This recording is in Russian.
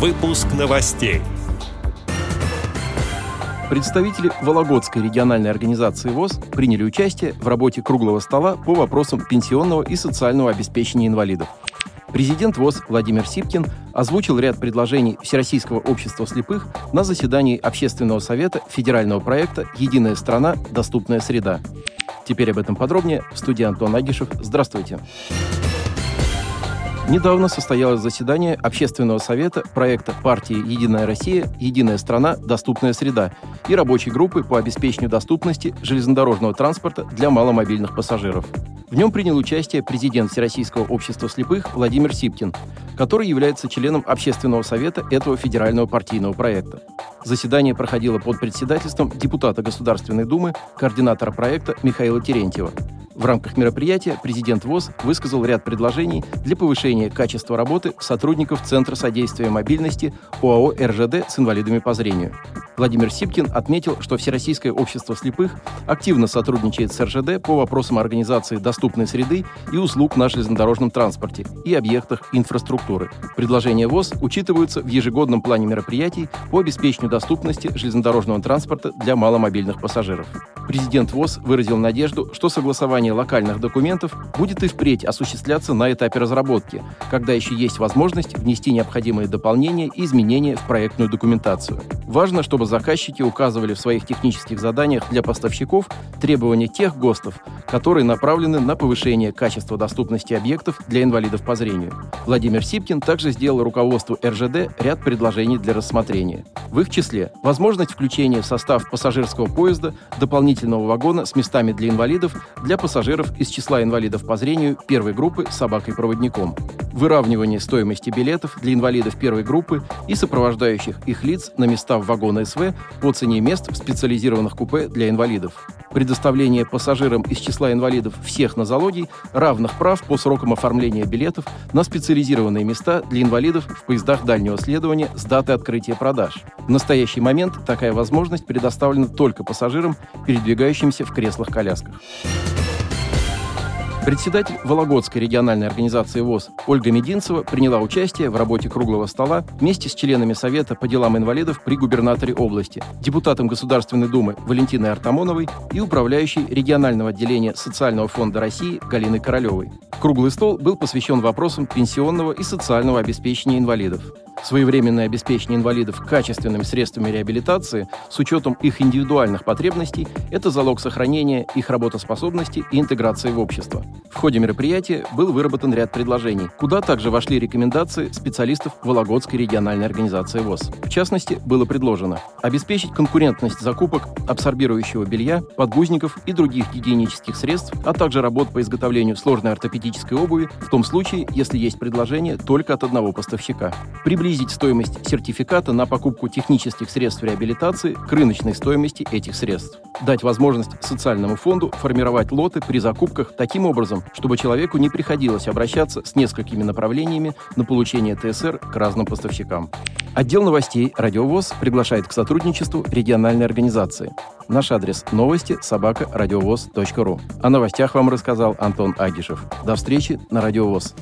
Выпуск новостей. Представители Вологодской региональной организации ВОЗ приняли участие в работе круглого стола по вопросам пенсионного и социального обеспечения инвалидов. Президент ВОЗ Владимир Сипкин озвучил ряд предложений Всероссийского общества слепых на заседании Общественного совета федерального проекта «Единая страна. Доступная среда». Теперь об этом подробнее. В студии Антон Агишев. Здравствуйте. Недавно состоялось заседание Общественного совета проекта партии «Единая Россия. Единая страна. Доступная среда» и рабочей группы по обеспечению доступности железнодорожного транспорта для маломобильных пассажиров. В нем принял участие президент Всероссийского общества слепых Владимир Сипкин, который является членом Общественного совета этого федерального партийного проекта. Заседание проходило под председательством депутата Государственной Думы, координатора проекта Михаила Терентьева. В рамках мероприятия президент ВОЗ высказал ряд предложений для повышения качества работы сотрудников Центра содействия мобильности ОАО «РЖД» с инвалидами по зрению. Владимир Сипкин отметил, что Всероссийское общество слепых активно сотрудничает с РЖД по вопросам организации доступной среды и услуг на железнодорожном транспорте и объектах инфраструктуры. Предложения ВОЗ учитываются в ежегодном плане мероприятий по обеспечению доступности железнодорожного транспорта для маломобильных пассажиров. Президент ВОЗ выразил надежду, что согласование локальных документов будет и впредь осуществляться на этапе разработки, когда еще есть возможность внести необходимые дополнения и изменения в проектную документацию. Важно, чтобы заказчики указывали в своих технических заданиях для поставщиков требования тех ГОСТов, которые направлены на повышение качества доступности объектов для инвалидов по зрению. Владимир Сипкин также сделал руководству РЖД ряд предложений для рассмотрения. В их числе возможность включения в состав пассажирского поезда дополнительного вагона с местами для инвалидов для пассажиров из числа инвалидов по зрению первой группы с собакой-проводником, выравнивание стоимости билетов для инвалидов первой группы и сопровождающих их лиц на места в вагоны СВ по цене мест в специализированных купе для инвалидов, предоставление пассажирам из числа инвалидов всех нозологий равных прав по срокам оформления билетов на специализированные места для инвалидов в поездах дальнего следования с даты открытия продаж. В настоящий момент такая возможность предоставлена только пассажирам, передвигающимся в креслах-колясках. Председатель Вологодской региональной организации ВОЗ Ольга Мединцева приняла участие в работе круглого стола вместе с членами Совета по делам инвалидов при губернаторе области, депутатом Государственной Думы Валентиной Артамоновой и управляющей регионального отделения Социального фонда России Галиной Королевой. Круглый стол был посвящен вопросам пенсионного и социального обеспечения инвалидов. Своевременное обеспечение инвалидов качественными средствами реабилитации с учетом их индивидуальных потребностей – это залог сохранения их работоспособности и интеграции в общество. В ходе мероприятия был выработан ряд предложений, куда также вошли рекомендации специалистов Вологодской региональной организации ВОЗ. В частности, было предложено обеспечить конкурентность закупок абсорбирующего белья, подгузников и других гигиенических средств, а также работ по изготовлению сложной ортопедической обуви в том случае, если есть предложение только от одного поставщика. Приблизить стоимость сертификата на покупку технических средств реабилитации к рыночной стоимости этих средств. Дать возможность социальному фонду формировать лоты при закупках таким образом, чтобы человеку не приходилось обращаться с несколькими направлениями на получение ТСР к разным поставщикам. Отдел новостей «Радиовоз» приглашает к сотрудничеству региональной организации. Наш адрес – новости собака радиовоз.ру. О новостях вам рассказал Антон Агишев. До встречи на «Радиовоз».